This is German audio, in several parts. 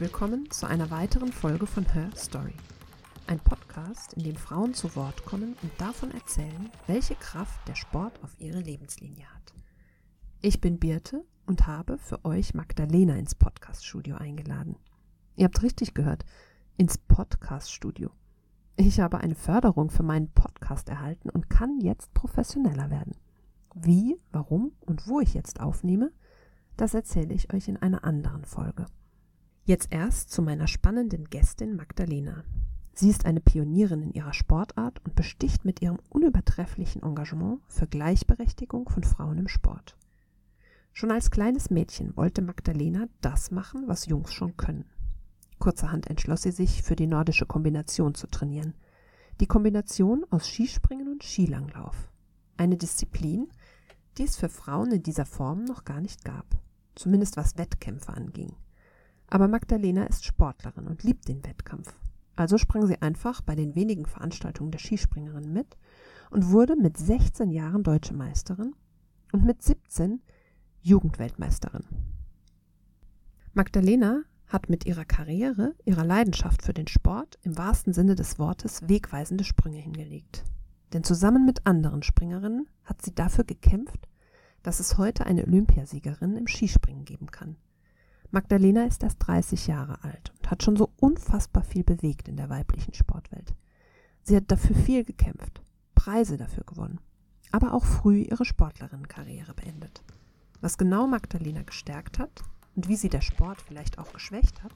Willkommen zu einer weiteren Folge von Her Story. Ein Podcast, in dem Frauen zu Wort kommen und davon erzählen, welche Kraft der Sport auf ihre Lebenslinie hat. Ich bin Birte und habe für euch Magdalena ins Podcaststudio eingeladen. Ihr habt richtig gehört, ins Podcaststudio. Ich habe eine Förderung für meinen Podcast erhalten und kann jetzt professioneller werden. Wie, warum und wo ich jetzt aufnehme, das erzähle ich euch in einer anderen Folge. Jetzt erst zu meiner spannenden Gästin Magdalena. Sie ist eine Pionierin in ihrer Sportart und besticht mit ihrem unübertrefflichen Engagement für Gleichberechtigung von Frauen im Sport. Schon als kleines Mädchen wollte Magdalena das machen, was Jungs schon können. Kurzerhand entschloss sie sich, für die nordische Kombination zu trainieren. Die Kombination aus Skispringen und Skilanglauf. Eine Disziplin, die es für Frauen in dieser Form noch gar nicht gab. Zumindest was Wettkämpfe anging. Aber Magdalena ist Sportlerin und liebt den Wettkampf. Also sprang sie einfach bei den wenigen Veranstaltungen der Skispringerinnen mit und wurde mit 16 Jahren deutsche Meisterin und mit 17 Jugendweltmeisterin. Magdalena hat mit ihrer Karriere, ihrer Leidenschaft für den Sport im wahrsten Sinne des Wortes wegweisende Sprünge hingelegt. Denn zusammen mit anderen Springerinnen hat sie dafür gekämpft, dass es heute eine Olympiasiegerin im Skispringen geben kann. Magdalena ist erst 30 Jahre alt und hat schon so unfassbar viel bewegt in der weiblichen Sportwelt. Sie hat dafür viel gekämpft, Preise dafür gewonnen, aber auch früh ihre Sportlerinnenkarriere beendet. Was genau Magdalena gestärkt hat und wie sie der Sport vielleicht auch geschwächt hat,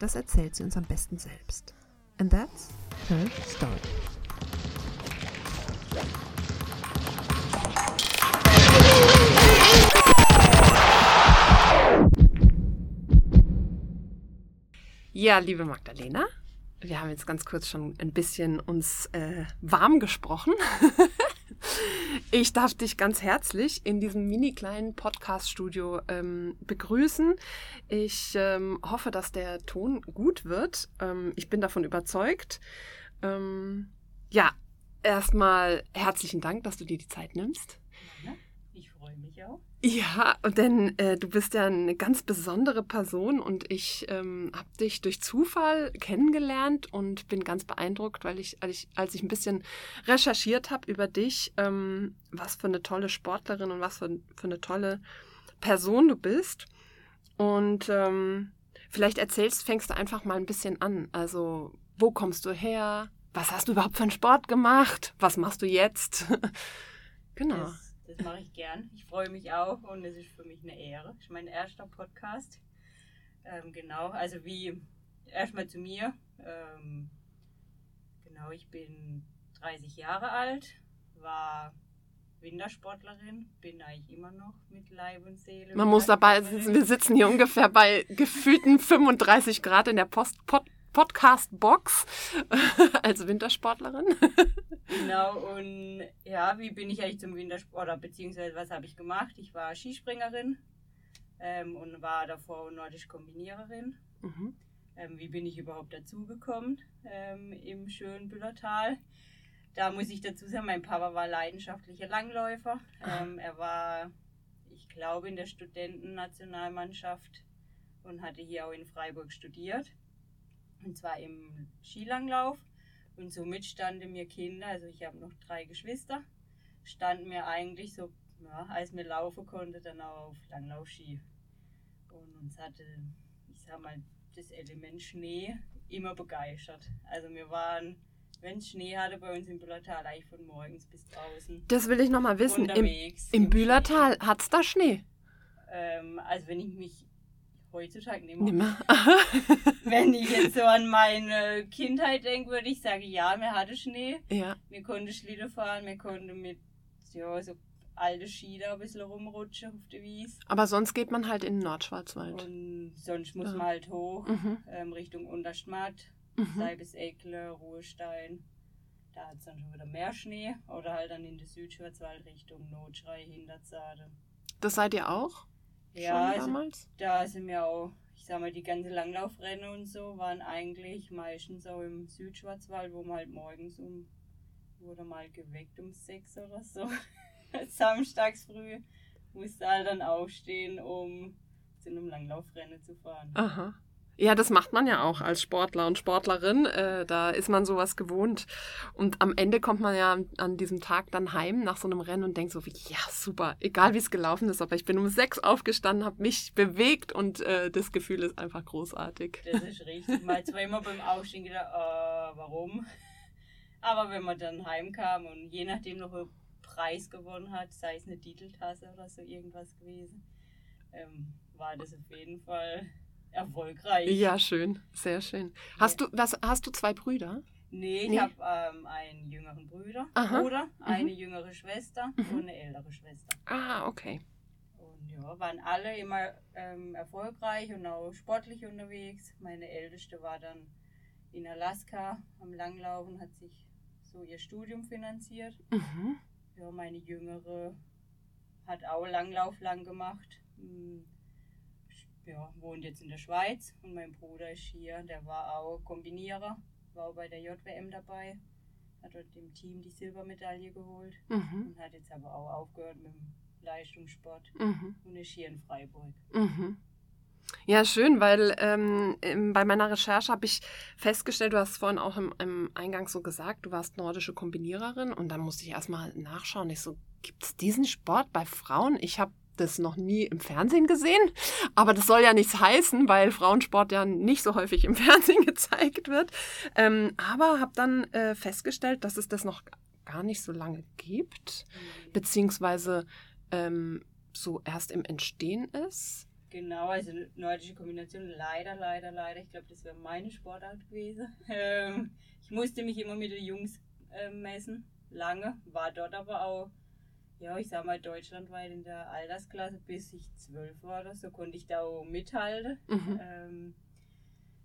das erzählt sie uns am besten selbst. And that's her story. Ja, liebe Magdalena, wir haben jetzt ganz kurz schon ein bisschen uns äh, warm gesprochen. ich darf dich ganz herzlich in diesem mini kleinen Podcast-Studio ähm, begrüßen. Ich ähm, hoffe, dass der Ton gut wird. Ähm, ich bin davon überzeugt. Ähm, ja, erstmal herzlichen Dank, dass du dir die Zeit nimmst. Ich freue mich auch. Ja, denn äh, du bist ja eine ganz besondere Person und ich ähm, habe dich durch Zufall kennengelernt und bin ganz beeindruckt, weil ich, als ich, als ich ein bisschen recherchiert habe über dich, ähm, was für eine tolle Sportlerin und was für, für eine tolle Person du bist. Und ähm, vielleicht erzählst, fängst du einfach mal ein bisschen an. Also, wo kommst du her? Was hast du überhaupt für einen Sport gemacht? Was machst du jetzt? genau. Das das mache ich gern. Ich freue mich auch und es ist für mich eine Ehre. Das ist mein erster Podcast. Ähm, genau, also wie erstmal zu mir. Ähm, genau, ich bin 30 Jahre alt, war Wintersportlerin, bin eigentlich immer noch mit Leib und Seele. Man muss dabei, wir sitzen hier ungefähr bei gefühlten 35 Grad in der Post, Pod, Podcast-Box als Wintersportlerin. Genau, und ja, wie bin ich eigentlich zum Wintersport, oder beziehungsweise was habe ich gemacht? Ich war Skispringerin ähm, und war davor nordisch Kombiniererin. Mhm. Ähm, wie bin ich überhaupt dazugekommen ähm, im schönen Büllertal? Da muss ich dazu sagen, mein Papa war leidenschaftlicher Langläufer. Ähm, er war, ich glaube, in der Studentennationalmannschaft und hatte hier auch in Freiburg studiert. Und zwar im Skilanglauf. Und somit standen mir Kinder, also ich habe noch drei Geschwister, standen mir eigentlich so, ja, als wir laufen konnte, dann auf Langlaufski. Und uns hatte, ich sag mal, das Element Schnee immer begeistert. Also wir waren, wenn es Schnee hatte, bei uns im Bühlertal eigentlich von morgens bis draußen. Das will ich nochmal wissen. Im, im Bühlertal hat es da Schnee? Ähm, also wenn ich mich heutzutage nicht mehr. Nimmer. Wenn ich jetzt so an meine Kindheit denke, würde ich sagen, ja, wir hatten Schnee. Ja. Wir konnten Schlitten fahren, wir konnten mit ja, so alte da ein bisschen rumrutschen auf der Wies. Aber sonst geht man halt in den Nordschwarzwald. Und sonst muss ja. man halt hoch, mhm. ähm, Richtung Unterstmatt, mhm. Seibes Eckle, Ruhestein. Da hat es dann schon wieder mehr Schnee. Oder halt dann in der Südschwarzwald Richtung Notschrei, Hinterzade. Das seid ihr auch? Ja, also damals? da sind wir auch, ich sag mal, die ganze Langlaufrennen und so waren eigentlich meistens auch im Südschwarzwald, wo man halt morgens um, wurde mal geweckt um sechs oder so, samstags früh, musste halt dann aufstehen, um zu einem Langlaufrennen zu fahren. Aha. Ja, das macht man ja auch als Sportler und Sportlerin. Äh, da ist man sowas gewohnt. Und am Ende kommt man ja an diesem Tag dann heim nach so einem Rennen und denkt so, ja, super, egal wie es gelaufen ist, aber ich bin um sechs aufgestanden, habe mich bewegt und äh, das Gefühl ist einfach großartig. Das ist richtig. Mal zweimal beim Aufstehen gedacht, äh, warum? Aber wenn man dann heimkam und je nachdem noch einen Preis gewonnen hat, sei es eine Titeltasse oder so irgendwas gewesen, ähm, war das auf jeden Fall erfolgreich. Ja, schön, sehr schön. Hast ja. du was? Hast du zwei Brüder? Nee, ich nee. habe ähm, einen jüngeren Bruder, Bruder mhm. eine jüngere Schwester mhm. und eine ältere Schwester. Ah, okay. Und ja, waren alle immer ähm, erfolgreich und auch sportlich unterwegs. Meine älteste war dann in Alaska am Langlaufen, hat sich so ihr Studium finanziert. Mhm. Ja, meine jüngere hat auch Langlauf lang gemacht. Ja, wohnt jetzt in der Schweiz und mein Bruder ist hier, der war auch Kombinierer, war auch bei der JWM dabei, hat dort dem Team die Silbermedaille geholt mhm. und hat jetzt aber auch aufgehört mit dem Leistungssport mhm. und ist hier in Freiburg. Mhm. Ja, schön, weil ähm, bei meiner Recherche habe ich festgestellt, du hast vorhin auch im, im, Eingang so gesagt, du warst nordische Kombiniererin und dann musste ich erstmal nachschauen. Ich so, gibt es diesen Sport bei Frauen? Ich habe das noch nie im Fernsehen gesehen, aber das soll ja nichts heißen, weil Frauensport ja nicht so häufig im Fernsehen gezeigt wird. Ähm, aber habe dann äh, festgestellt, dass es das noch gar nicht so lange gibt, beziehungsweise ähm, so erst im Entstehen ist. Genau, also nordische Kombination, leider, leider, leider. Ich glaube, das wäre meine Sportart gewesen. Ähm, ich musste mich immer mit den Jungs äh, messen, lange, war dort aber auch ja, ich sag mal, deutschlandweit in der Altersklasse, bis ich zwölf war oder so, konnte ich da auch mithalten. Mhm. Ähm,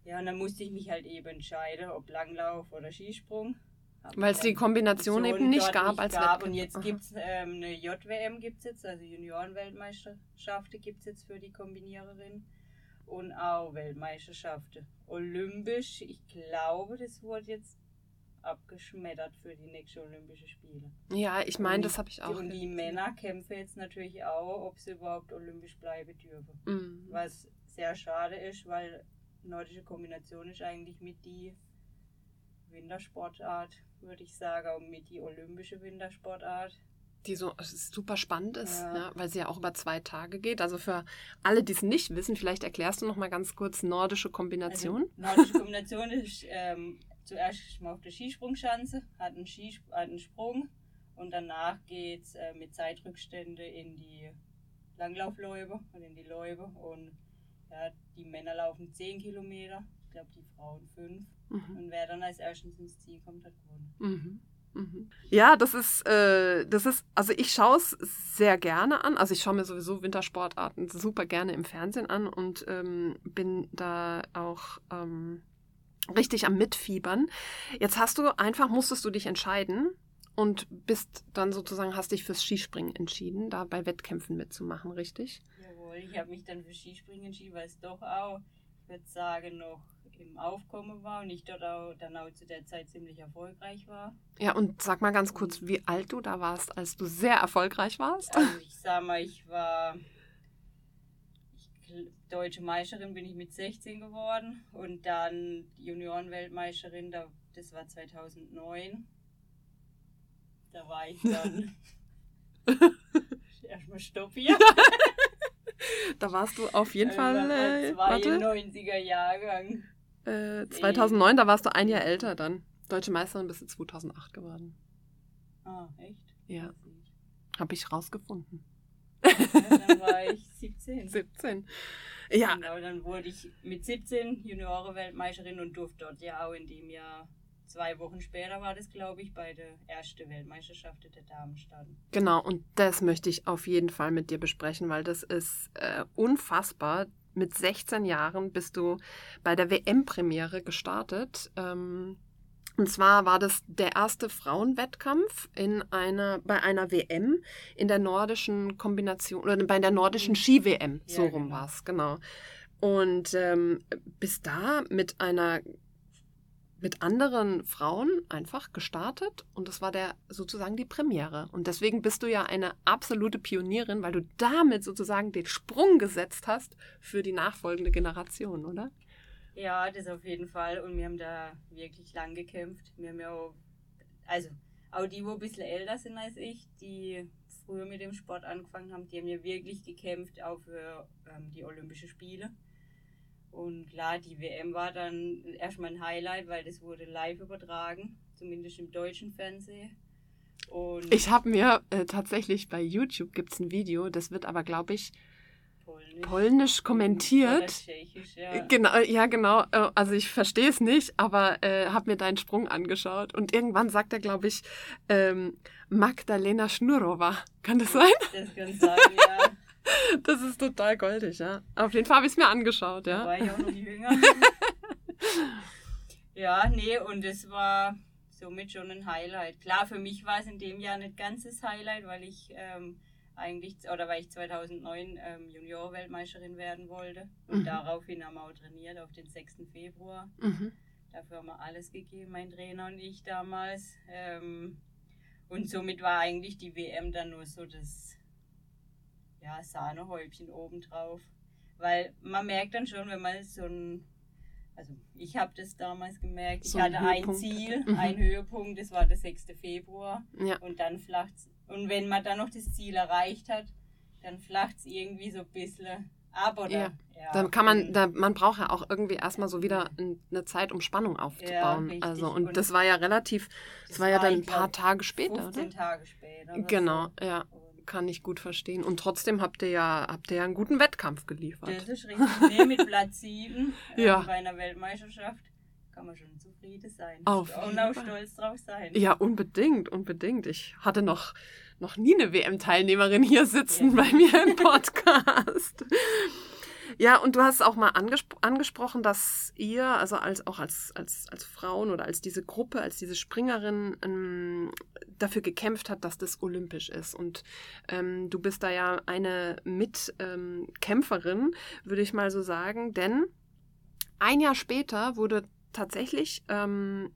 ja, und dann musste ich mich halt eben entscheiden, ob Langlauf oder Skisprung. Weil es die Kombination eben nicht gab nicht als gab. Und jetzt gibt es ähm, eine JWM, gibt's jetzt, also Juniorenweltmeisterschaften gibt es jetzt für die Kombiniererin. Und auch Weltmeisterschaften. Olympisch, ich glaube, das wurde jetzt abgeschmettert für die nächsten Olympischen Spiele. Ja, ich meine, das habe ich auch. Und die Männer kämpfen jetzt natürlich auch, ob sie überhaupt olympisch bleiben dürfen. Mhm. Was sehr schade ist, weil nordische Kombination ist eigentlich mit die Wintersportart, würde ich sagen, und mit die olympische Wintersportart. Die so super spannend ist, ja. Ja, weil sie ja auch über zwei Tage geht. Also für alle, die es nicht wissen, vielleicht erklärst du noch mal ganz kurz nordische Kombination. Also, nordische Kombination ist ähm, zuerst mal auf der Skisprungschanze, hat einen, Skis hat einen Sprung und danach geht es äh, mit Zeitrückstände in die Langlaufläufe und in die Läufe. Und ja, die Männer laufen 10 Kilometer, ich glaube die Frauen 5. Mhm. Und wer dann als erstes ins Ziel kommt, hat gewonnen. Mhm. mhm. Ja, das ist, äh, das ist, also ich schaue es sehr gerne an. Also ich schaue mir sowieso Wintersportarten super gerne im Fernsehen an und ähm, bin da auch ähm, richtig am Mitfiebern. Jetzt hast du einfach, musstest du dich entscheiden und bist dann sozusagen, hast dich fürs Skispringen entschieden, da bei Wettkämpfen mitzumachen, richtig? Jawohl, ich habe mich dann für Skispringen entschieden, weil es doch auch, ich würde sagen, noch im Aufkommen war und ich dort auch dann auch zu der Zeit ziemlich erfolgreich war. Ja, und sag mal ganz kurz, wie alt du da warst, als du sehr erfolgreich warst? Also ich sag mal, ich war deutsche Meisterin bin ich mit 16 geworden und dann Juniorenweltmeisterin, das war 2009. Da war ich dann erstmal Stopp hier. da warst du auf jeden äh, Fall. Äh, 92er Jahrgang. Äh, 2009, da warst du ein Jahr älter dann. Deutsche Meisterin bist du 2008 geworden. Ah, echt? Ja. Habe ich rausgefunden. Ja, dann war ich 17. 17. Ja. Genau, dann wurde ich mit 17 Junioren-Weltmeisterin und durfte dort ja auch in dem Jahr, zwei Wochen später war das, glaube ich, bei der ersten Weltmeisterschaft der Damen standen. Genau, und das möchte ich auf jeden Fall mit dir besprechen, weil das ist äh, unfassbar. Mit 16 Jahren bist du bei der WM-Premiere gestartet. Ähm, und zwar war das der erste Frauenwettkampf in einer, bei einer WM in der nordischen Kombination, oder bei der nordischen mhm. Ski-WM, so ja, rum genau. war es, genau. Und ähm, bis da mit einer mit anderen Frauen einfach gestartet und das war der sozusagen die Premiere. Und deswegen bist du ja eine absolute Pionierin, weil du damit sozusagen den Sprung gesetzt hast für die nachfolgende Generation, oder? Ja, das auf jeden Fall. Und wir haben da wirklich lang gekämpft. Wir haben ja auch, also auch die, wo ein bisschen älter sind als ich, die früher mit dem Sport angefangen haben, die haben ja wirklich gekämpft, auch für ähm, die Olympischen Spiele. Und klar, die WM war dann erstmal ein Highlight, weil das wurde live übertragen, zumindest im deutschen Fernsehen. Und ich habe mir äh, tatsächlich bei YouTube gibt es ein Video, das wird aber, glaube ich, Polnisch, Polnisch kommentiert. Ja. Genau, ja, genau. Äh, also ich verstehe es nicht, aber äh, habe mir deinen Sprung angeschaut. Und irgendwann sagt er, glaube ich, ähm, Magdalena Schnurova. Kann das sein? Das kann sein, ja. Das ist total goldig, ja. Auf jeden Fall habe ich es mir angeschaut, ja. War ich auch noch jünger. ja, nee, und es war somit schon ein Highlight. Klar, für mich war es in dem Jahr nicht ganzes Highlight, weil ich ähm, eigentlich, oder weil ich 2009 ähm, Junior-Weltmeisterin werden wollte. Und mhm. daraufhin haben wir auch trainiert auf den 6. Februar. Mhm. Dafür haben wir alles gegeben, mein Trainer und ich damals. Ähm, und somit war eigentlich die WM dann nur so das ja, Sahnehäubchen obendrauf. Weil man merkt dann schon, wenn man so ein, also ich habe das damals gemerkt, so ich hatte ein, ein Ziel, mhm. ein Höhepunkt, das war der 6. Februar. Ja. Und dann flacht Und wenn man dann noch das Ziel erreicht hat, dann flacht es irgendwie so ein bisschen ab oder. Ja. Ja, dann kann man, da, man braucht ja auch irgendwie erstmal so wieder eine Zeit, um Spannung aufzubauen. Ja, also und, und, das war ja relativ, das, war ja dann ein paar Tage später, 15 oder? Tage später. Genau, so. ja kann ich gut verstehen. Und trotzdem habt ihr ja, habt ihr ja einen guten Wettkampf geliefert. Das ist richtig. Nee, mit Platz 7 äh, ja. bei einer Weltmeisterschaft kann man schon zufrieden sein. Auf und auch stolz drauf sein. Ja, unbedingt, unbedingt. Ich hatte noch, noch nie eine WM-Teilnehmerin hier sitzen ja. bei mir im Podcast. Ja, und du hast auch mal angespro angesprochen, dass ihr, also als, auch als, als, als Frauen oder als diese Gruppe, als diese Springerin ähm, dafür gekämpft hat, dass das olympisch ist. Und ähm, du bist da ja eine Mitkämpferin, ähm, würde ich mal so sagen, denn ein Jahr später wurde tatsächlich ähm,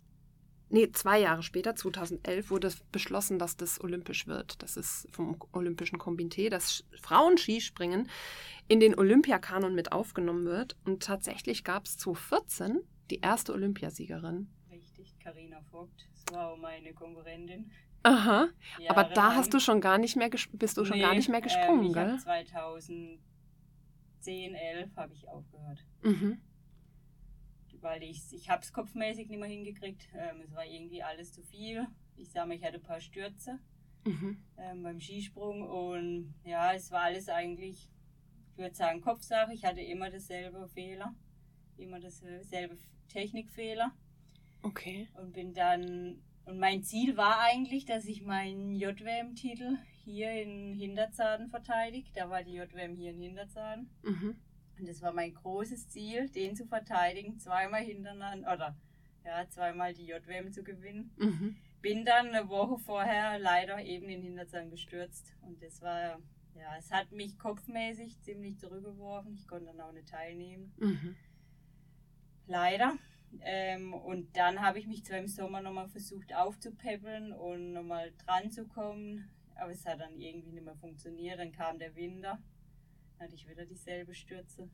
nee, zwei Jahre später, 2011, wurde beschlossen, dass das olympisch wird. Das ist vom Olympischen Komitee, dass Frauenskispringen in den Olympiakanon mit aufgenommen wird. Und tatsächlich gab es 2014 die erste Olympiasiegerin. Richtig, Karina Vogt. Das war meine Konkurrentin. Aha, Jahre aber da hast du schon gar nicht mehr bist du schon nee, gar nicht mehr gesprungen, ähm, ich gell? 2010, 11 habe ich aufgehört. Mhm weil ich, ich habe es kopfmäßig nicht mehr hingekriegt. Ähm, es war irgendwie alles zu viel. Ich sage mal, ich hatte ein paar Stürze mhm. ähm, beim Skisprung und ja, es war alles eigentlich, ich würde sagen, Kopfsache. Ich hatte immer dasselbe Fehler, immer dasselbe Technikfehler. Okay. Und bin dann, und mein Ziel war eigentlich, dass ich meinen JWM-Titel hier in Hinterzarten verteidige. Da war die JWM hier in Hinterzarten. Mhm. Und das war mein großes Ziel, den zu verteidigen, zweimal hintereinander, oder ja, zweimal die JWM zu gewinnen. Mhm. Bin dann eine Woche vorher leider eben in Hinterzahn gestürzt. Und das war, ja, es hat mich kopfmäßig ziemlich zurückgeworfen. Ich konnte dann auch nicht teilnehmen. Mhm. Leider. Ähm, und dann habe ich mich zwar im Sommer nochmal versucht aufzupäppeln und nochmal dran zu kommen. Aber es hat dann irgendwie nicht mehr funktioniert. Dann kam der Winter hatte ich wieder dieselbe Stürze.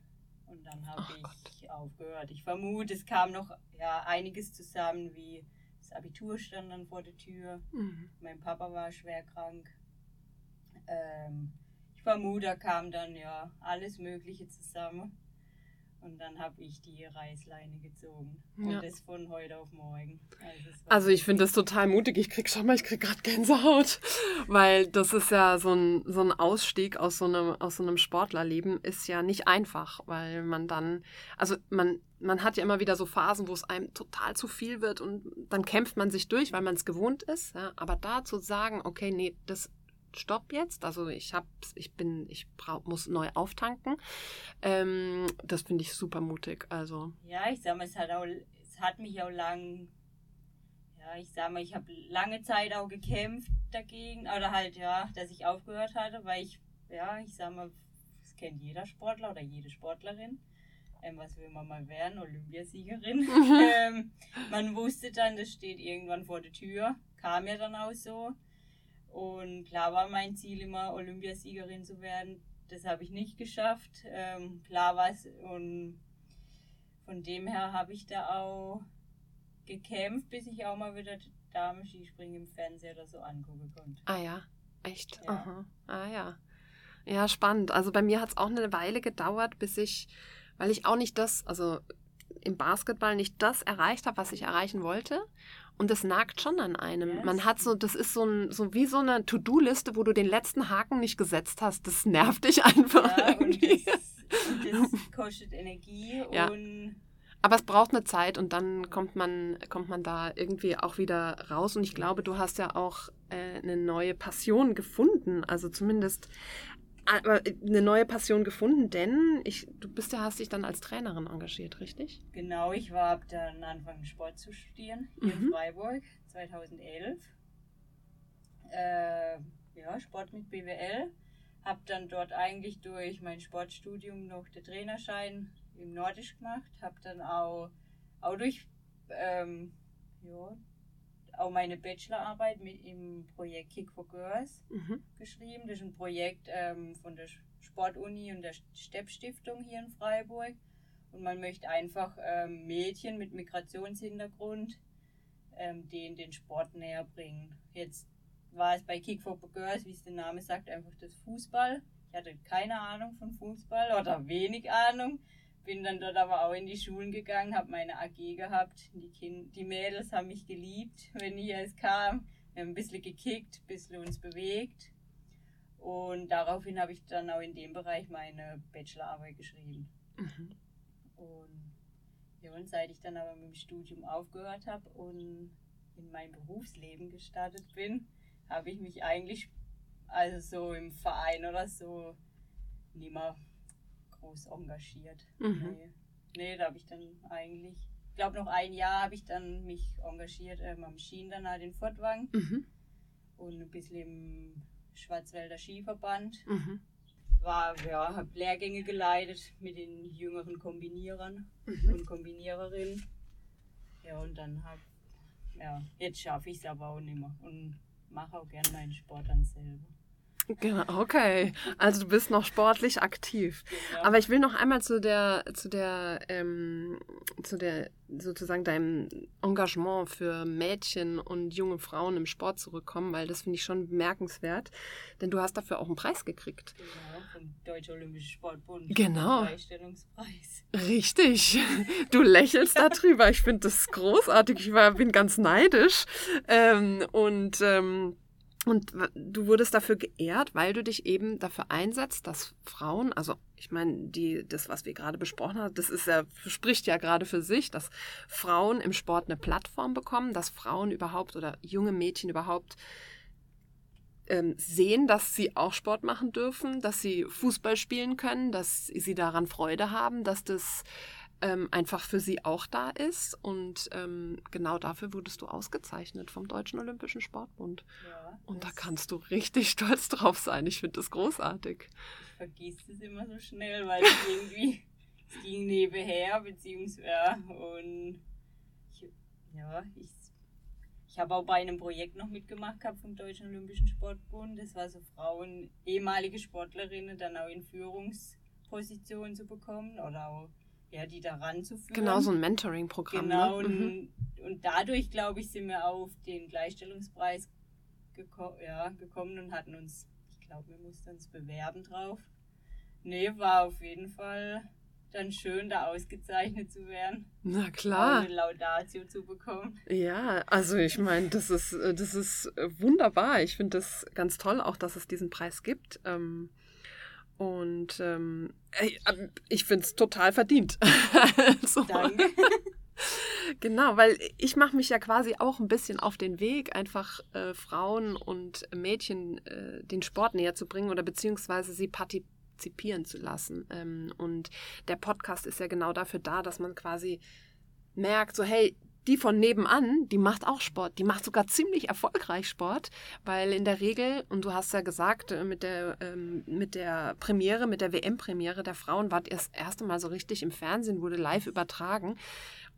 Und dann habe ich Gott. aufgehört. Ich vermute, es kam noch ja, einiges zusammen, wie das Abitur stand dann vor der Tür. Mhm. Mein Papa war schwer krank. Ähm, ich vermute, da kam dann ja alles Mögliche zusammen. Und dann habe ich die Reißleine gezogen. Und ja. das von heute auf morgen. Also, also ich finde das total mutig. Ich krieg, schau mal, ich krieg gerade Gänsehaut. Weil das ist ja so ein, so ein Ausstieg aus so, einem, aus so einem Sportlerleben ist ja nicht einfach, weil man dann, also man, man hat ja immer wieder so Phasen, wo es einem total zu viel wird und dann kämpft man sich durch, weil man es gewohnt ist. Ja? Aber da zu sagen, okay, nee, das Stopp jetzt. Also ich habe, ich bin, ich brauch, muss neu auftanken. Ähm, das finde ich super mutig. Also. Ja, ich sag mal, es hat auch, es hat mich auch lang, ja, ich sag mal, ich habe lange Zeit auch gekämpft dagegen, oder halt, ja, dass ich aufgehört hatte, weil ich, ja, ich sag mal, das kennt jeder Sportler oder jede Sportlerin. Ähm, was will man mal werden? Olympiasiegerin. ähm, man wusste dann, das steht irgendwann vor der Tür. Kam ja dann auch so. Und klar war mein Ziel immer, Olympiasiegerin zu werden. Das habe ich nicht geschafft. Ähm, klar war es. Und von dem her habe ich da auch gekämpft, bis ich auch mal wieder Damen-Skispringen im Fernsehen oder so angucken konnte. Ah ja, echt? Ja. Aha. Ah ja. Ja, spannend. Also bei mir hat es auch eine Weile gedauert, bis ich, weil ich auch nicht das, also im Basketball nicht das erreicht habe, was ich erreichen wollte. Und das nagt schon an einem. Yes. Man hat so, das ist so, ein, so wie so eine To-Do-Liste, wo du den letzten Haken nicht gesetzt hast. Das nervt dich einfach. Ja, irgendwie. Und das, das kostet Energie ja. und aber es braucht eine Zeit und dann kommt man, kommt man da irgendwie auch wieder raus. Und ich glaube, du hast ja auch äh, eine neue Passion gefunden. Also zumindest eine neue Passion gefunden, denn ich, du bist ja, hast dich dann als Trainerin engagiert, richtig? Genau, ich war ab dann angefangen Sport zu studieren hier mhm. in Freiburg 2011. Äh, ja, Sport mit BWL. Hab dann dort eigentlich durch mein Sportstudium noch den Trainerschein im Nordisch gemacht. Hab dann auch, auch durch ähm, ja, auch meine Bachelorarbeit mit im Projekt Kick for Girls mhm. geschrieben. Das ist ein Projekt ähm, von der Sportuni und der Stepp-Stiftung hier in Freiburg. Und man möchte einfach ähm, Mädchen mit Migrationshintergrund ähm, denen den Sport näher bringen. Jetzt war es bei Kick for Girls, wie es der Name sagt, einfach das Fußball. Ich hatte keine Ahnung von Fußball oder wenig Ahnung bin dann dort aber auch in die Schulen gegangen, habe meine AG gehabt. Die, kind, die Mädels haben mich geliebt, wenn ich erst kam. Wir haben ein bisschen gekickt, ein bisschen uns bewegt. Und daraufhin habe ich dann auch in dem Bereich meine Bachelorarbeit geschrieben. Mhm. Und, ja, und seit ich dann aber mit dem Studium aufgehört habe und in mein Berufsleben gestartet bin, habe ich mich eigentlich also so im Verein oder so nicht mehr groß engagiert. Mhm. Nee. nee, da habe ich dann eigentlich, ich glaube noch ein Jahr habe ich dann mich engagiert ähm, am Schienendanal in Fortwang mhm. und ein bisschen im Schwarzwälder Skiverband. Mhm. War, ja, habe Lehrgänge geleitet mit den jüngeren Kombinierern mhm. und Kombiniererinnen. Ja, und dann habe, ja, jetzt schaffe ich es aber auch nicht mehr und mache auch gerne meinen Sport dann selber. Genau, okay. Also du bist noch sportlich aktiv. Genau. Aber ich will noch einmal zu der, zu der, ähm, zu der, sozusagen deinem Engagement für Mädchen und junge Frauen im Sport zurückkommen, weil das finde ich schon bemerkenswert. Denn du hast dafür auch einen Preis gekriegt. Genau, vom Deutschen Olympischen Sportbund. Genau. Freistellungspreis. Richtig. Du lächelst darüber. Ich finde das großartig. Ich war, bin ganz neidisch. Ähm, und ähm, und du wurdest dafür geehrt, weil du dich eben dafür einsetzt, dass Frauen, also ich meine, die, das, was wir gerade besprochen haben, das ist ja, spricht ja gerade für sich, dass Frauen im Sport eine Plattform bekommen, dass Frauen überhaupt oder junge Mädchen überhaupt ähm, sehen, dass sie auch Sport machen dürfen, dass sie Fußball spielen können, dass sie daran Freude haben, dass das ähm, einfach für sie auch da ist. Und ähm, genau dafür wurdest du ausgezeichnet vom Deutschen Olympischen Sportbund. Ja, und da kannst du richtig stolz drauf sein. Ich finde das großartig. Ich vergiss es immer so schnell, weil es irgendwie es ging nebenher, beziehungsweise und ich, ja, ich, ich habe auch bei einem Projekt noch mitgemacht gehabt vom Deutschen Olympischen Sportbund. Das war so Frauen, ehemalige Sportlerinnen, dann auch in Führungspositionen zu bekommen oder auch ja, die da ranzuführen. Genau, so ein Mentoring-Programm. Ne? Genau, ne? und, mhm. und dadurch, glaube ich, sind wir auf den Gleichstellungspreis geko ja, gekommen und hatten uns, ich glaube, wir mussten uns bewerben drauf. Nee, war auf jeden Fall dann schön, da ausgezeichnet zu werden. Na klar. Eine Laudatio zu bekommen. Ja, also ich meine, das ist, das ist wunderbar. Ich finde das ganz toll, auch dass es diesen Preis gibt. Ähm, und ähm, ähm ich finde es total verdient. so. Danke. Genau, weil ich mache mich ja quasi auch ein bisschen auf den Weg, einfach äh, Frauen und Mädchen äh, den Sport näher zu bringen oder beziehungsweise sie partizipieren zu lassen. Ähm, und der Podcast ist ja genau dafür da, dass man quasi merkt, so hey, die von nebenan, die macht auch Sport. Die macht sogar ziemlich erfolgreich Sport, weil in der Regel, und du hast ja gesagt, äh, mit der, ähm, mit der Premiere, mit der WM-Premiere der Frauen war das erste Mal so richtig im Fernsehen, wurde live übertragen.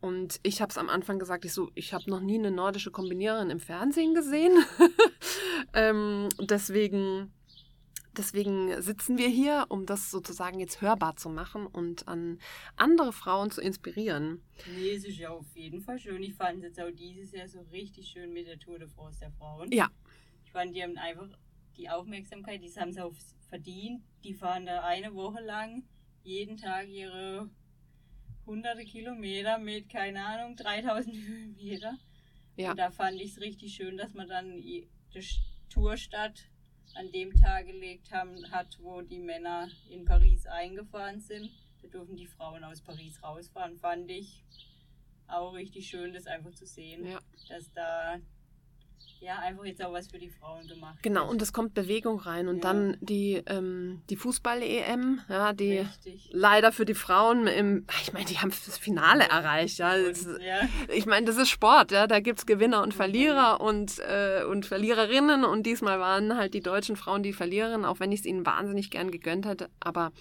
Und ich habe es am Anfang gesagt, ich so, ich habe noch nie eine nordische Kombiniererin im Fernsehen gesehen. ähm, deswegen deswegen sitzen wir hier, um das sozusagen jetzt hörbar zu machen und an andere Frauen zu inspirieren. Nee, es ist ja auf jeden Fall schön. Ich fand es jetzt auch dieses Jahr so richtig schön mit der Tour de France der Frauen. Ja. Ich fand, die haben einfach die Aufmerksamkeit, die haben sie auch verdient. Die fahren da eine Woche lang jeden Tag ihre hunderte Kilometer mit, keine Ahnung, 3000 Höhenmeter. Ja. Und da fand ich es richtig schön, dass man dann die Tourstadt an dem Tag gelegt haben, hat, wo die Männer in Paris eingefahren sind. Da dürfen die Frauen aus Paris rausfahren. Fand ich auch richtig schön, das einfach zu sehen, ja. dass da ja, einfach jetzt auch was für die Frauen gemacht. Genau, und es kommt Bewegung rein. Und ja. dann die, ähm, die Fußball-EM, ja, die Richtig. leider für die Frauen im, ich meine, die haben das Finale erreicht, ja. Das, ja. Ich meine, das ist Sport, ja. Da gibt es Gewinner und Verlierer mhm. und, äh, und Verliererinnen. Und diesmal waren halt die deutschen Frauen die Verliererinnen, auch wenn ich es ihnen wahnsinnig gern gegönnt hätte. Aber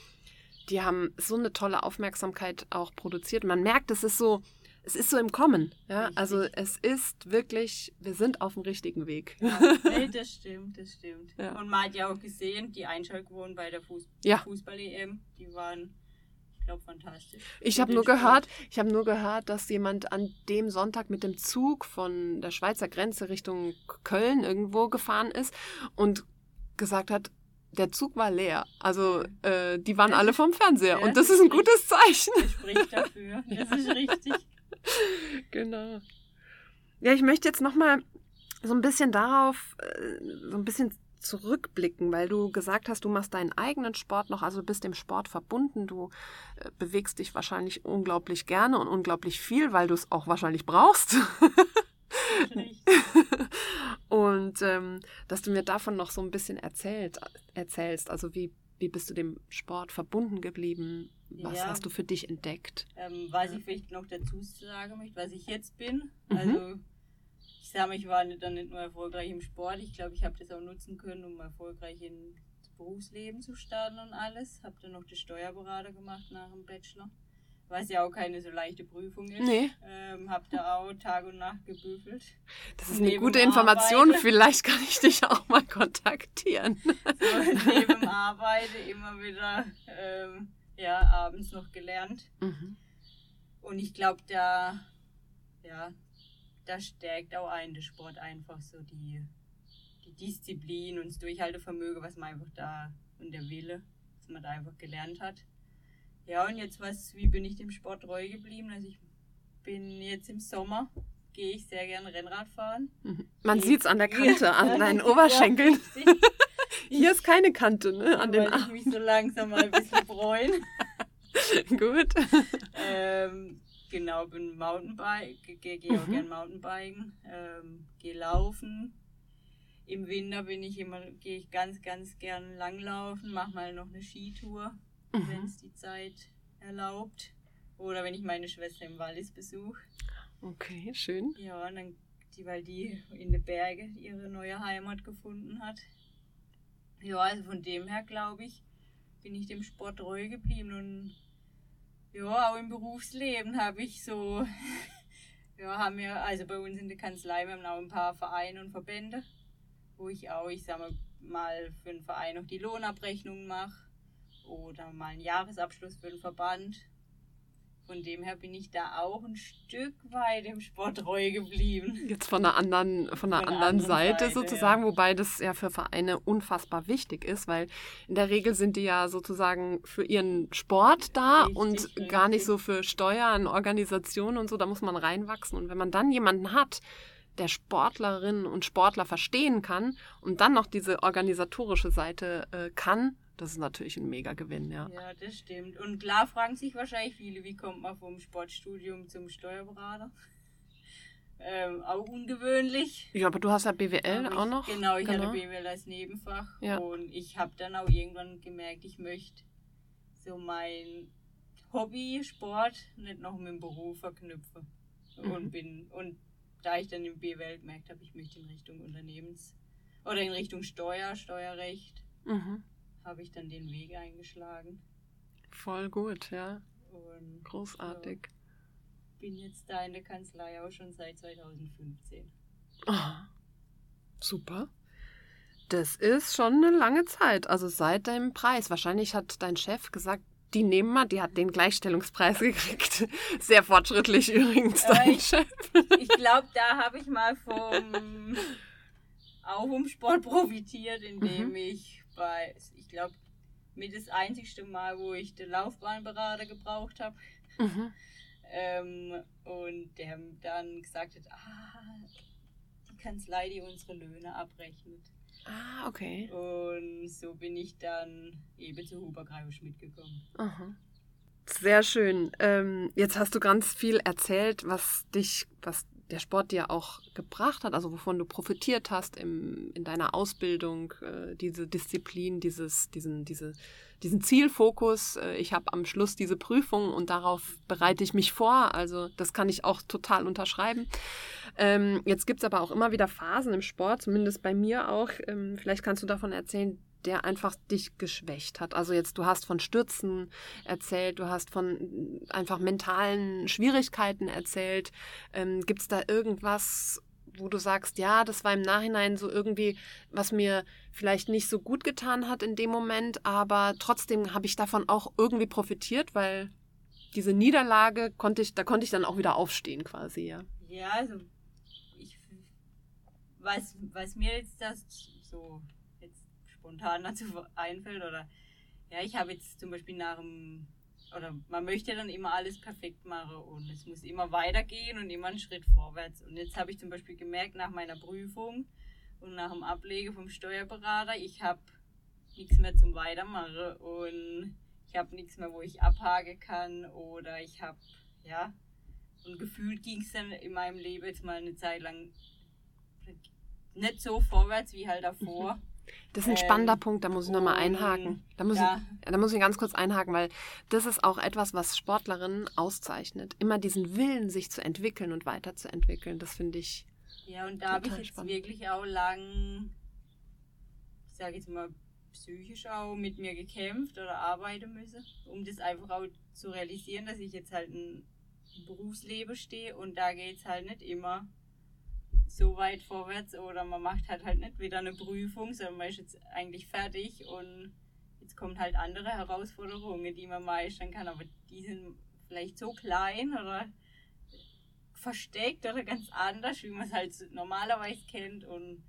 die haben so eine tolle Aufmerksamkeit auch produziert. Man merkt, es ist so es ist so im Kommen. Ja? Also es ist wirklich, wir sind auf dem richtigen Weg. Ja, nee, das stimmt, das stimmt. Ja. Und man hat ja auch gesehen, die Einschaltquoten bei der Fuß ja. Fußball-EM, die waren, ich glaube, fantastisch. Ich habe nur gehört, ich habe nur gehört, dass jemand an dem Sonntag mit dem Zug von der Schweizer Grenze Richtung Köln irgendwo gefahren ist und gesagt hat, der Zug war leer. Also äh, die waren alle vom Fernseher. und das ist ein gutes Zeichen. Das spricht dafür. Das ist richtig. genau. Ja, ich möchte jetzt nochmal so ein bisschen darauf, äh, so ein bisschen zurückblicken, weil du gesagt hast, du machst deinen eigenen Sport noch, also bist dem Sport verbunden, du äh, bewegst dich wahrscheinlich unglaublich gerne und unglaublich viel, weil du es auch wahrscheinlich brauchst. und ähm, dass du mir davon noch so ein bisschen erzählt, erzählst, also wie, wie bist du dem Sport verbunden geblieben? Was ja. hast du für dich entdeckt? Ähm, was ich vielleicht noch dazu sagen möchte, was ich jetzt bin. Mhm. Also ich sage mal, ich war dann nicht nur erfolgreich im Sport. Ich glaube, ich habe das auch nutzen können, um erfolgreich ins Berufsleben zu starten und alles. Habe dann noch die Steuerberater gemacht nach dem Bachelor. Was ja auch keine so leichte Prüfung ist. Nee. Ähm, hab da auch Tag und Nacht gebüffelt. Das ist eine gute Information. Arbeite. Vielleicht kann ich dich auch mal kontaktieren. So, neben Arbeite immer wieder ähm, ja, abends noch gelernt. Mhm. Und ich glaube, da, ja, da stärkt auch ein der Sport einfach so die, die Disziplin und das Durchhaltevermögen, was man einfach da und der Wille, was man da einfach gelernt hat. Ja, und jetzt was, wie bin ich dem Sport treu geblieben? Also ich bin jetzt im Sommer, gehe ich sehr gerne Rennrad fahren. Mhm. Man sieht es an der Kante, an deinen Oberschenkeln. Ja, Hier ist keine Kante, ne? An den Armen. ich mich so langsam mal ein bisschen freuen. Gut. Ähm, genau, bin Mountainbike, gehe geh auch mhm. gern Mountainbiken, ähm, gehe laufen. Im Winter bin ich immer, gehe ich ganz, ganz gern langlaufen, mache mal noch eine Skitour, mhm. wenn es die Zeit erlaubt. Oder wenn ich meine Schwester im Wallis besuche. Okay, schön. Ja, dann, die, weil die in den Bergen ihre neue Heimat gefunden hat. Ja, also von dem her glaube ich, bin ich dem Sport treu geblieben und ja, auch im Berufsleben habe ich so, ja, haben wir, also bei uns in der Kanzlei, wir haben auch ein paar Vereine und Verbände, wo ich auch, ich sage mal, für einen Verein noch die Lohnabrechnung mache oder mal einen Jahresabschluss für den Verband von dem her bin ich da auch ein Stück weit im Sport treu geblieben. Jetzt von der anderen, von der von anderen, anderen Seite, Seite, sozusagen, ja. wobei das ja für Vereine unfassbar wichtig ist, weil in der Regel sind die ja sozusagen für ihren Sport da richtig, und richtig. gar nicht so für Steuern, Organisationen und so. Da muss man reinwachsen. Und wenn man dann jemanden hat, der Sportlerinnen und Sportler verstehen kann und dann noch diese organisatorische Seite äh, kann, das ist natürlich ein Mega-Gewinn, ja. Ja, das stimmt. Und klar fragen sich wahrscheinlich viele, wie kommt man vom Sportstudium zum Steuerberater? Ähm, auch ungewöhnlich. Ja, aber du hast ja BWL aber auch noch. Genau, ich genau. hatte BWL als Nebenfach. Ja. Und ich habe dann auch irgendwann gemerkt, ich möchte so mein Hobby, Sport, nicht noch mit dem Beruf verknüpfen. Mhm. Und bin, und da ich dann im BWL gemerkt habe, ich möchte in Richtung Unternehmens- oder in Richtung Steuer, Steuerrecht. Mhm habe ich dann den Weg eingeschlagen. Voll gut, ja. Und, Großartig. Ja, bin jetzt da in der Kanzlei auch schon seit 2015. Oh, super. Das ist schon eine lange Zeit, also seit deinem Preis. Wahrscheinlich hat dein Chef gesagt, die nehmen wir, die hat den Gleichstellungspreis gekriegt. Sehr fortschrittlich übrigens, dein ich, Chef. Ich glaube, da habe ich mal vom auch vom Sport profitiert, indem mhm. ich bei, ich glaube, mit das einzigste Mal, wo ich den Laufbahnberater gebraucht habe. Mhm. Ähm, und der dann gesagt hat, ah, die Kanzlei, die unsere Löhne abrechnet. Ah, okay. Und so bin ich dann eben zu Huber Greifisch mitgekommen. Aha. Sehr schön. Ähm, jetzt hast du ganz viel erzählt, was dich, was der Sport dir auch gebracht hat, also wovon du profitiert hast im, in deiner Ausbildung, äh, diese Disziplin, dieses, diesen, diese, diesen Zielfokus. Äh, ich habe am Schluss diese Prüfung und darauf bereite ich mich vor. Also das kann ich auch total unterschreiben. Ähm, jetzt gibt es aber auch immer wieder Phasen im Sport, zumindest bei mir auch. Ähm, vielleicht kannst du davon erzählen, der einfach dich geschwächt hat. Also jetzt, du hast von Stürzen erzählt, du hast von einfach mentalen Schwierigkeiten erzählt. Ähm, Gibt es da irgendwas, wo du sagst, ja, das war im Nachhinein so irgendwie, was mir vielleicht nicht so gut getan hat in dem Moment, aber trotzdem habe ich davon auch irgendwie profitiert, weil diese Niederlage konnte ich, da konnte ich dann auch wieder aufstehen quasi, ja. Ja, also ich, was, was mir jetzt das so spontan dazu einfällt. Oder ja, ich habe jetzt zum Beispiel nach dem, oder man möchte dann immer alles perfekt machen und es muss immer weitergehen und immer einen Schritt vorwärts. Und jetzt habe ich zum Beispiel gemerkt, nach meiner Prüfung und nach dem Ablege vom Steuerberater, ich habe nichts mehr zum Weitermachen und ich habe nichts mehr, wo ich abhaken kann oder ich habe, ja, und gefühlt ging es dann in meinem Leben jetzt mal eine Zeit lang nicht so vorwärts wie halt davor. Das ist ein spannender ähm, Punkt, da muss ich nochmal einhaken. Da muss, ja. ich, da muss ich ganz kurz einhaken, weil das ist auch etwas, was Sportlerinnen auszeichnet. Immer diesen Willen, sich zu entwickeln und weiterzuentwickeln. Das finde ich. Ja, und da habe ich jetzt spannend. wirklich auch lang, ich sage jetzt mal, psychisch auch mit mir gekämpft oder arbeiten müssen, um das einfach auch zu realisieren, dass ich jetzt halt ein Berufsleben stehe und da geht es halt nicht immer so weit vorwärts oder man macht halt halt nicht wieder eine Prüfung, sondern man ist jetzt eigentlich fertig und jetzt kommen halt andere Herausforderungen, die man meistern kann, aber die sind vielleicht so klein oder versteckt oder ganz anders, wie man es halt normalerweise kennt und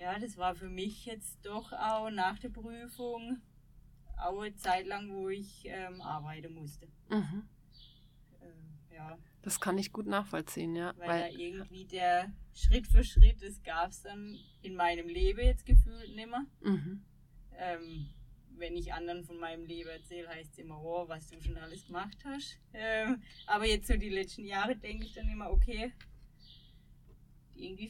ja, das war für mich jetzt doch auch nach der Prüfung auch eine Zeit lang, wo ich ähm, arbeiten musste. Mhm. Das kann ich gut nachvollziehen, ja. Weil, weil da irgendwie der Schritt für Schritt, das gab es dann in meinem Leben jetzt gefühlt nimmer. Mhm. Ähm, wenn ich anderen von meinem Leben erzähle, heißt es immer, oh, was du schon alles gemacht hast. Ähm, aber jetzt so die letzten Jahre denke ich dann immer, okay, irgendwie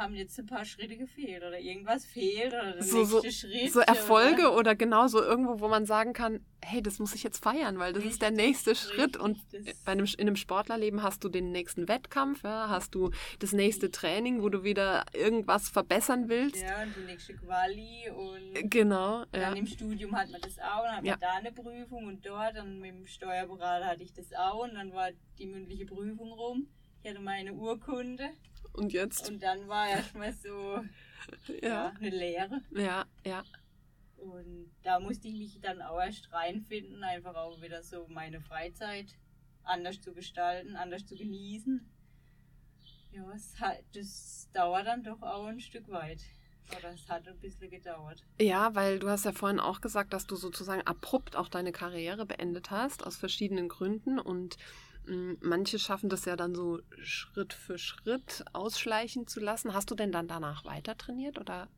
haben jetzt ein paar Schritte gefehlt oder irgendwas fehlt oder der so, nächste so, Schritt. So Erfolge oder? oder genau so irgendwo, wo man sagen kann, hey, das muss ich jetzt feiern, weil das richtig, ist der nächste Schritt und bei einem, in einem Sportlerleben hast du den nächsten Wettkampf, ja, hast du das nächste Training, wo du wieder irgendwas verbessern willst. Ja, und die nächste Quali und genau, dann ja. im Studium hat man das auch, dann hat man ja. da eine Prüfung und dort, dann mit dem Steuerberater hatte ich das auch und dann war die mündliche Prüfung rum. Ich hatte meine Urkunde und jetzt? Und dann war erstmal so ja. ja. eine Lehre. Ja, ja. Und da musste ich mich dann auch erst reinfinden, einfach auch wieder so meine Freizeit anders zu gestalten, anders zu genießen. Ja, es hat, das dauert dann doch auch ein Stück weit. Oder es hat ein bisschen gedauert. Ja, weil du hast ja vorhin auch gesagt, dass du sozusagen abrupt auch deine Karriere beendet hast, aus verschiedenen Gründen. Und manche schaffen das ja dann so Schritt für Schritt ausschleichen zu lassen. Hast du denn dann danach weiter trainiert oder?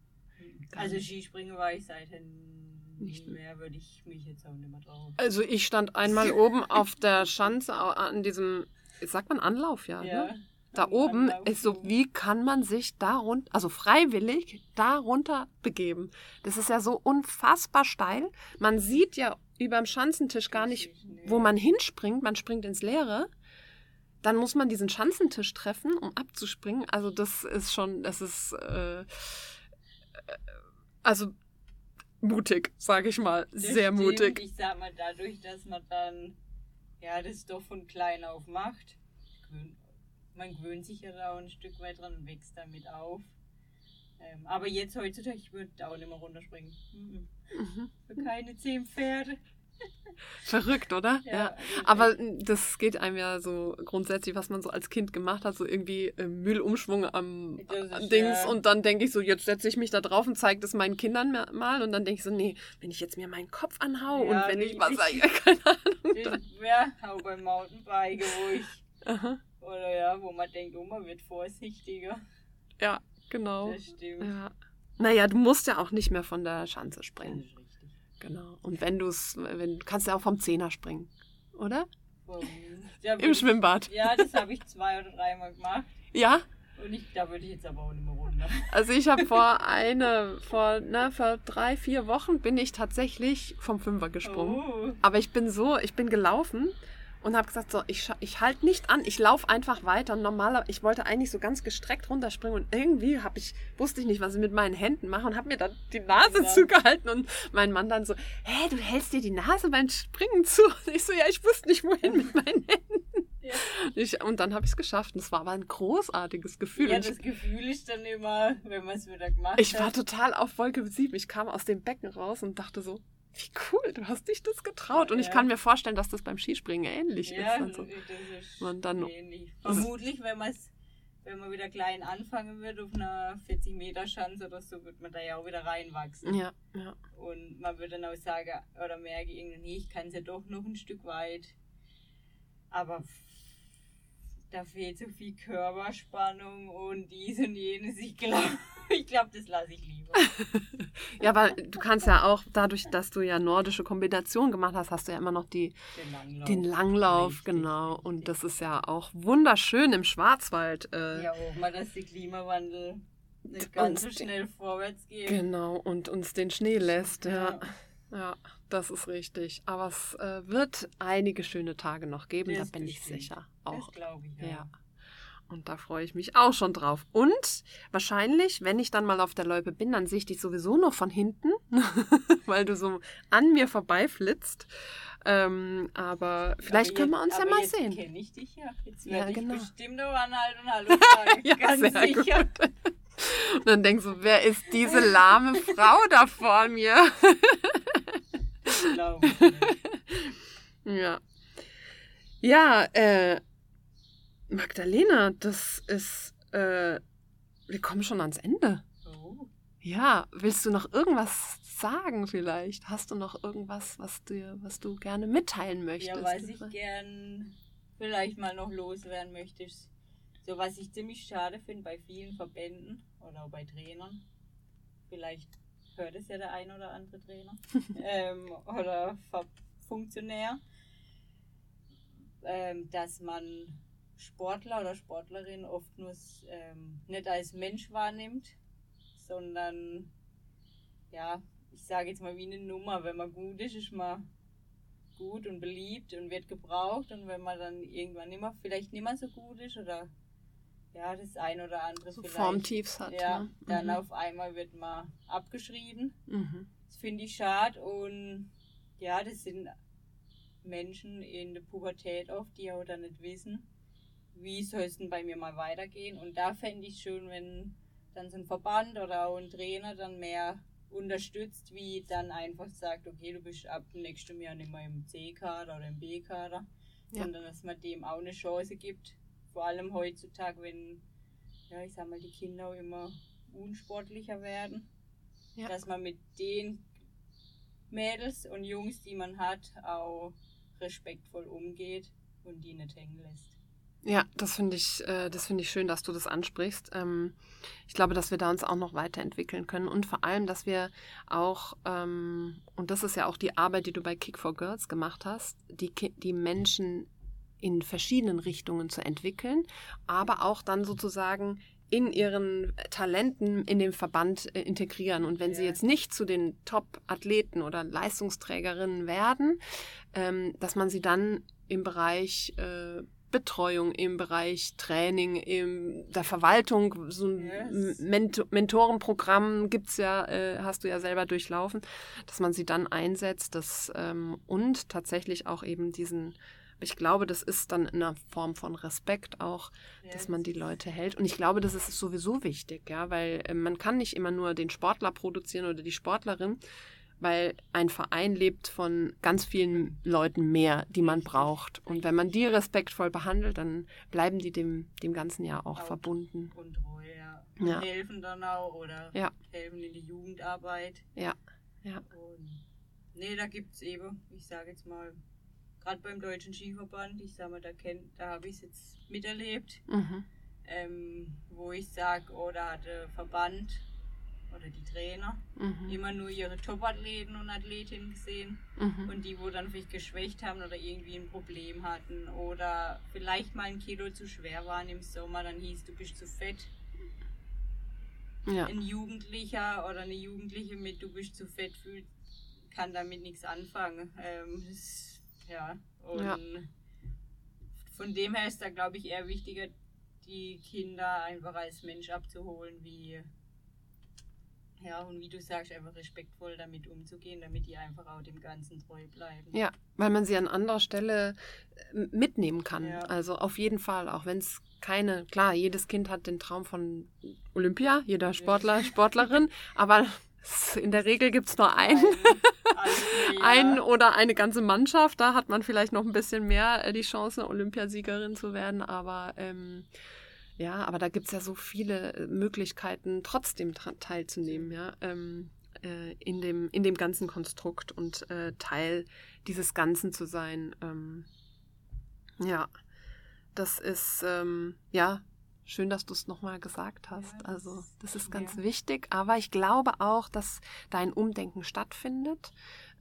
Also Skispringen war ich seitdem nicht mehr, würde ich mich jetzt auch nicht mehr drauf. Also ich stand einmal oben auf der Schanze an diesem, sagt man Anlauf, ja. ja ne? Da oben Anlauf. ist so, wie kann man sich darunter, also freiwillig darunter begeben? Das ist ja so unfassbar steil. Man sieht ja über dem Schanzentisch gar nicht, wo man hinspringt. Man springt ins Leere. Dann muss man diesen Schanzentisch treffen, um abzuspringen. Also das ist schon, das ist äh, also mutig, sage ich mal. Das Sehr stimmt. mutig. Ich sag mal, dadurch, dass man dann ja das doch von klein auf macht, man gewöhnt sich ja da auch ein Stück weit dran und wächst damit auf. Ähm, aber jetzt heutzutage, ich würde auch nicht mehr runterspringen. Mhm. Mhm. Keine zehn Pferde. Verrückt, oder? Ja. ja. Aber das geht einem ja so grundsätzlich, was man so als Kind gemacht hat, so irgendwie äh, Müllumschwung am, Dings. Und dann denke ich so, jetzt setze ich mich da drauf und zeige das meinen Kindern mal. Und dann denke ich so, nee, wenn ich jetzt mir meinen Kopf anhau ja, und wenn ich was sage, keine Ahnung. Dann. Ja, beim Mountainbike, wo ich. Aha. Oder ja, wo man denkt, oh, man wird vorsichtiger. Ja, genau. Das stimmt. Ja. Naja, du musst ja auch nicht mehr von der Schanze springen. Genau. Und wenn du es, wenn kannst du auch vom Zehner springen, oder? Ja, Im Schwimmbad. Ja, das habe ich zwei oder dreimal gemacht. Ja? Und ich, da würde ich jetzt aber auch nicht mehr runter. Also ich habe vor eine, vor, na, vor drei, vier Wochen bin ich tatsächlich vom Fünfer gesprungen. Oh. Aber ich bin so, ich bin gelaufen und habe gesagt, so, ich, ich halte nicht an, ich laufe einfach weiter. Und normaler, ich wollte eigentlich so ganz gestreckt runterspringen und irgendwie habe ich, wusste ich nicht, was ich mit meinen Händen mache und habe mir dann die Nase ja. zugehalten und mein Mann dann so, hä, du hältst dir die Nase beim Springen zu. Und ich so, ja, ich wusste nicht, wohin mit meinen Händen. Ja. Ich, und dann habe ich es geschafft. Und es war aber ein großartiges Gefühl. Ja, das Gefühl ist dann immer, wenn man es wieder gemacht ich hat. Ich war total auf Wolke 7. Ich kam aus dem Becken raus und dachte so, wie cool, du hast dich das getraut. Und ja. ich kann mir vorstellen, dass das beim Skispringen ähnlich ja, ist. Also, ist man dann, ähnlich. Vermutlich, wenn man es wenn man wieder klein anfangen wird auf einer 40 Meter Schanze oder so, wird man da ja auch wieder reinwachsen. Ja, ja. Und man würde dann auch sagen, oder merke irgendwie, ich kann es ja doch noch ein Stück weit. Aber da fehlt so viel Körperspannung und dies und jenes. Ich glaube, ich glaub, das lasse ich lieber. ja, aber du kannst ja auch, dadurch, dass du ja nordische Kombination gemacht hast, hast du ja immer noch die, den Langlauf. Den Langlauf richtig, genau. Richtig. Und das ist ja auch wunderschön im Schwarzwald. Äh, ja, auch mal, dass der Klimawandel nicht ganz so schnell vorwärts geht. Genau, und uns den Schnee lässt, ja. ja. Ja, das ist richtig. Aber es äh, wird einige schöne Tage noch geben, das da bin ich sicher. Auch. Das glaube ich, ja. ja. Und da freue ich mich auch schon drauf. Und wahrscheinlich, wenn ich dann mal auf der Loipe bin, dann sehe ich dich sowieso noch von hinten, weil du so an mir vorbeiflitzt. Ähm, aber vielleicht aber können wir uns ja mal jetzt sehen. kenne ich dich ja. Jetzt werde ja, ich genau. bestimmt noch anhalten und Hallo sagen. ja, Ganz sehr sicher. Gut. Und dann denkst du, wer ist diese lahme Frau da vor mir? Glaube ich nicht. Ja. Ja, äh, Magdalena, das ist, äh, wir kommen schon ans Ende. Oh. Ja, willst du noch irgendwas sagen vielleicht? Hast du noch irgendwas, was du, was du gerne mitteilen möchtest? Ja, was ich gern vielleicht mal noch loswerden möchte, so was ich ziemlich schade finde bei vielen Verbänden oder auch bei Trainern. Vielleicht hört es ja der ein oder andere Trainer ähm, oder Funktionär, ähm, dass man Sportler oder Sportlerin oft nur ähm, nicht als Mensch wahrnimmt, sondern ja, ich sage jetzt mal wie eine Nummer. Wenn man gut ist, ist man gut und beliebt und wird gebraucht. Und wenn man dann irgendwann immer, vielleicht nicht mehr so gut ist oder ja, das ein oder andere so Formtiefs hat. Ja, ne? dann mhm. auf einmal wird man abgeschrieben. Mhm. Das finde ich schade und ja, das sind Menschen in der Pubertät oft, die auch dann nicht wissen, wie soll es denn bei mir mal weitergehen. Und da fände ich schön, wenn dann so ein Verband oder auch ein Trainer dann mehr unterstützt, wie dann einfach sagt, okay, du bist ab nächstem Jahr nicht mehr im C-Kader oder im B-Kader, ja. sondern dass man dem auch eine Chance gibt. Vor allem heutzutage, wenn, ja, ich sag mal, die Kinder auch immer unsportlicher werden, ja. dass man mit den Mädels und Jungs, die man hat, auch respektvoll umgeht und die nicht hängen lässt. Ja, das finde ich, äh, das finde ich schön, dass du das ansprichst. Ähm, ich glaube, dass wir da uns auch noch weiterentwickeln können und vor allem, dass wir auch, ähm, und das ist ja auch die Arbeit, die du bei Kick for Girls gemacht hast, die, die Menschen in verschiedenen Richtungen zu entwickeln, aber auch dann sozusagen in ihren Talenten in den Verband äh, integrieren. Und wenn ja. sie jetzt nicht zu den Top-Athleten oder Leistungsträgerinnen werden, ähm, dass man sie dann im Bereich äh, Betreuung, im Bereich Training, in der Verwaltung, so ein yes. Ment Mentorenprogramm gibt's ja, äh, hast du ja selber durchlaufen, dass man sie dann einsetzt dass, ähm, und tatsächlich auch eben diesen ich glaube, das ist dann in einer Form von Respekt auch, ja, dass man die Leute hält. Und ich glaube, das ist sowieso wichtig, ja, weil äh, man kann nicht immer nur den Sportler produzieren oder die Sportlerin, weil ein Verein lebt von ganz vielen Leuten mehr, die man braucht. Und wenn man die respektvoll behandelt, dann bleiben die dem, dem ganzen Jahr auch, auch verbunden. Und Ruhe, ja. Und ja. helfen dann auch oder ja. helfen in die Jugendarbeit. Ja, ja. Und nee, da gibt es eben, ich sage jetzt mal, gerade beim Deutschen Skiverband, ich sage mal, da, da habe ich es jetzt miterlebt, mhm. ähm, wo ich sage, oh, da hat der Verband oder die Trainer mhm. immer nur ihre Top-Athleten und Athletinnen gesehen mhm. und die, wo dann vielleicht geschwächt haben oder irgendwie ein Problem hatten oder vielleicht mal ein Kilo zu schwer waren im Sommer, dann hieß du bist zu fett. Ja. Ein Jugendlicher oder eine Jugendliche mit du bist zu fett fühlt, kann damit nichts anfangen. Ähm, das, ja, und ja. von dem her ist da glaube ich eher wichtiger, die Kinder einfach als Mensch abzuholen, wie ja, und wie du sagst, einfach respektvoll damit umzugehen, damit die einfach auch dem Ganzen treu bleiben. Ja, weil man sie an anderer Stelle äh, mitnehmen kann. Ja. Also auf jeden Fall, auch wenn es keine, klar, jedes Kind hat den Traum von Olympia, jeder Sportler, Sportlerin, aber in der Regel gibt es nur einen. einen oder eine ganze Mannschaft. Da hat man vielleicht noch ein bisschen mehr äh, die Chance, Olympiasiegerin zu werden, aber ähm, ja, aber da gibt es ja so viele äh, Möglichkeiten, trotzdem teilzunehmen, ja, ähm, äh, in, dem, in dem ganzen Konstrukt und äh, Teil dieses Ganzen zu sein. Ähm, ja, das ist, ähm, ja, schön, dass du es nochmal gesagt hast. Ja, das also, das ist ganz ja. wichtig, aber ich glaube auch, dass dein Umdenken stattfindet.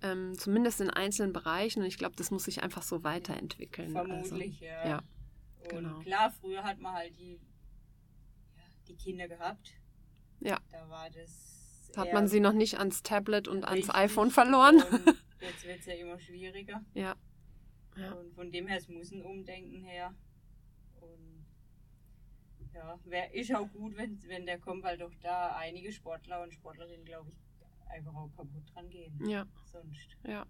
Ähm, zumindest in einzelnen Bereichen und ich glaube, das muss sich einfach so weiterentwickeln. Vermutlich, also, ja. ja. Und genau. klar, früher hat man halt die die Kinder gehabt. Ja. Da war das. Hat man sie noch nicht ans Tablet und ans iPhone verloren? jetzt wird es ja immer schwieriger. Ja. ja. Und von dem her, es muss ein Umdenken her. Und ja, wär, ist auch gut, wenn, wenn der kommt, weil doch da einige Sportler und Sportlerinnen, glaube ich, einfach auch kaputt dran gehen. Ja. Sonst. Ja.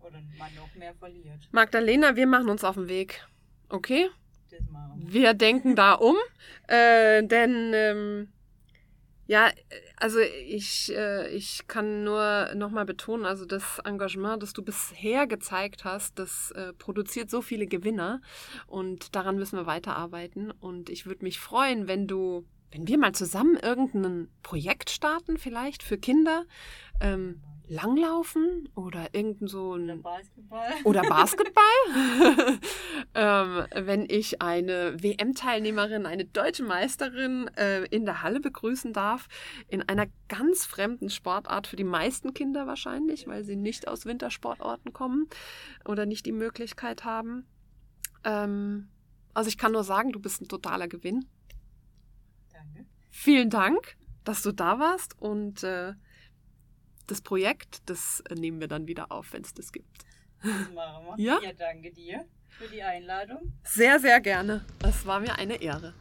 Oder man noch mehr verliert. Magdalena, wir machen uns auf den Weg. Okay? Wir denken da um, äh, denn ähm, ja, also ich, äh, ich kann nur nochmal betonen, also das Engagement, das du bisher gezeigt hast, das äh, produziert so viele Gewinner und daran müssen wir weiterarbeiten und ich würde mich freuen, wenn du, wenn wir mal zusammen irgendein Projekt starten, vielleicht für Kinder. Ähm, Langlaufen oder irgendein so ein. Oder Basketball. Oder Basketball. ähm, wenn ich eine WM-Teilnehmerin, eine deutsche Meisterin äh, in der Halle begrüßen darf, in einer ganz fremden Sportart für die meisten Kinder wahrscheinlich, weil sie nicht aus Wintersportorten kommen oder nicht die Möglichkeit haben. Ähm, also ich kann nur sagen, du bist ein totaler Gewinn. Danke. Vielen Dank, dass du da warst und äh, das Projekt, das äh, nehmen wir dann wieder auf, wenn es das gibt. Das machen wir. Ja? ja, danke dir für die Einladung. Sehr, sehr gerne. Es war mir eine Ehre.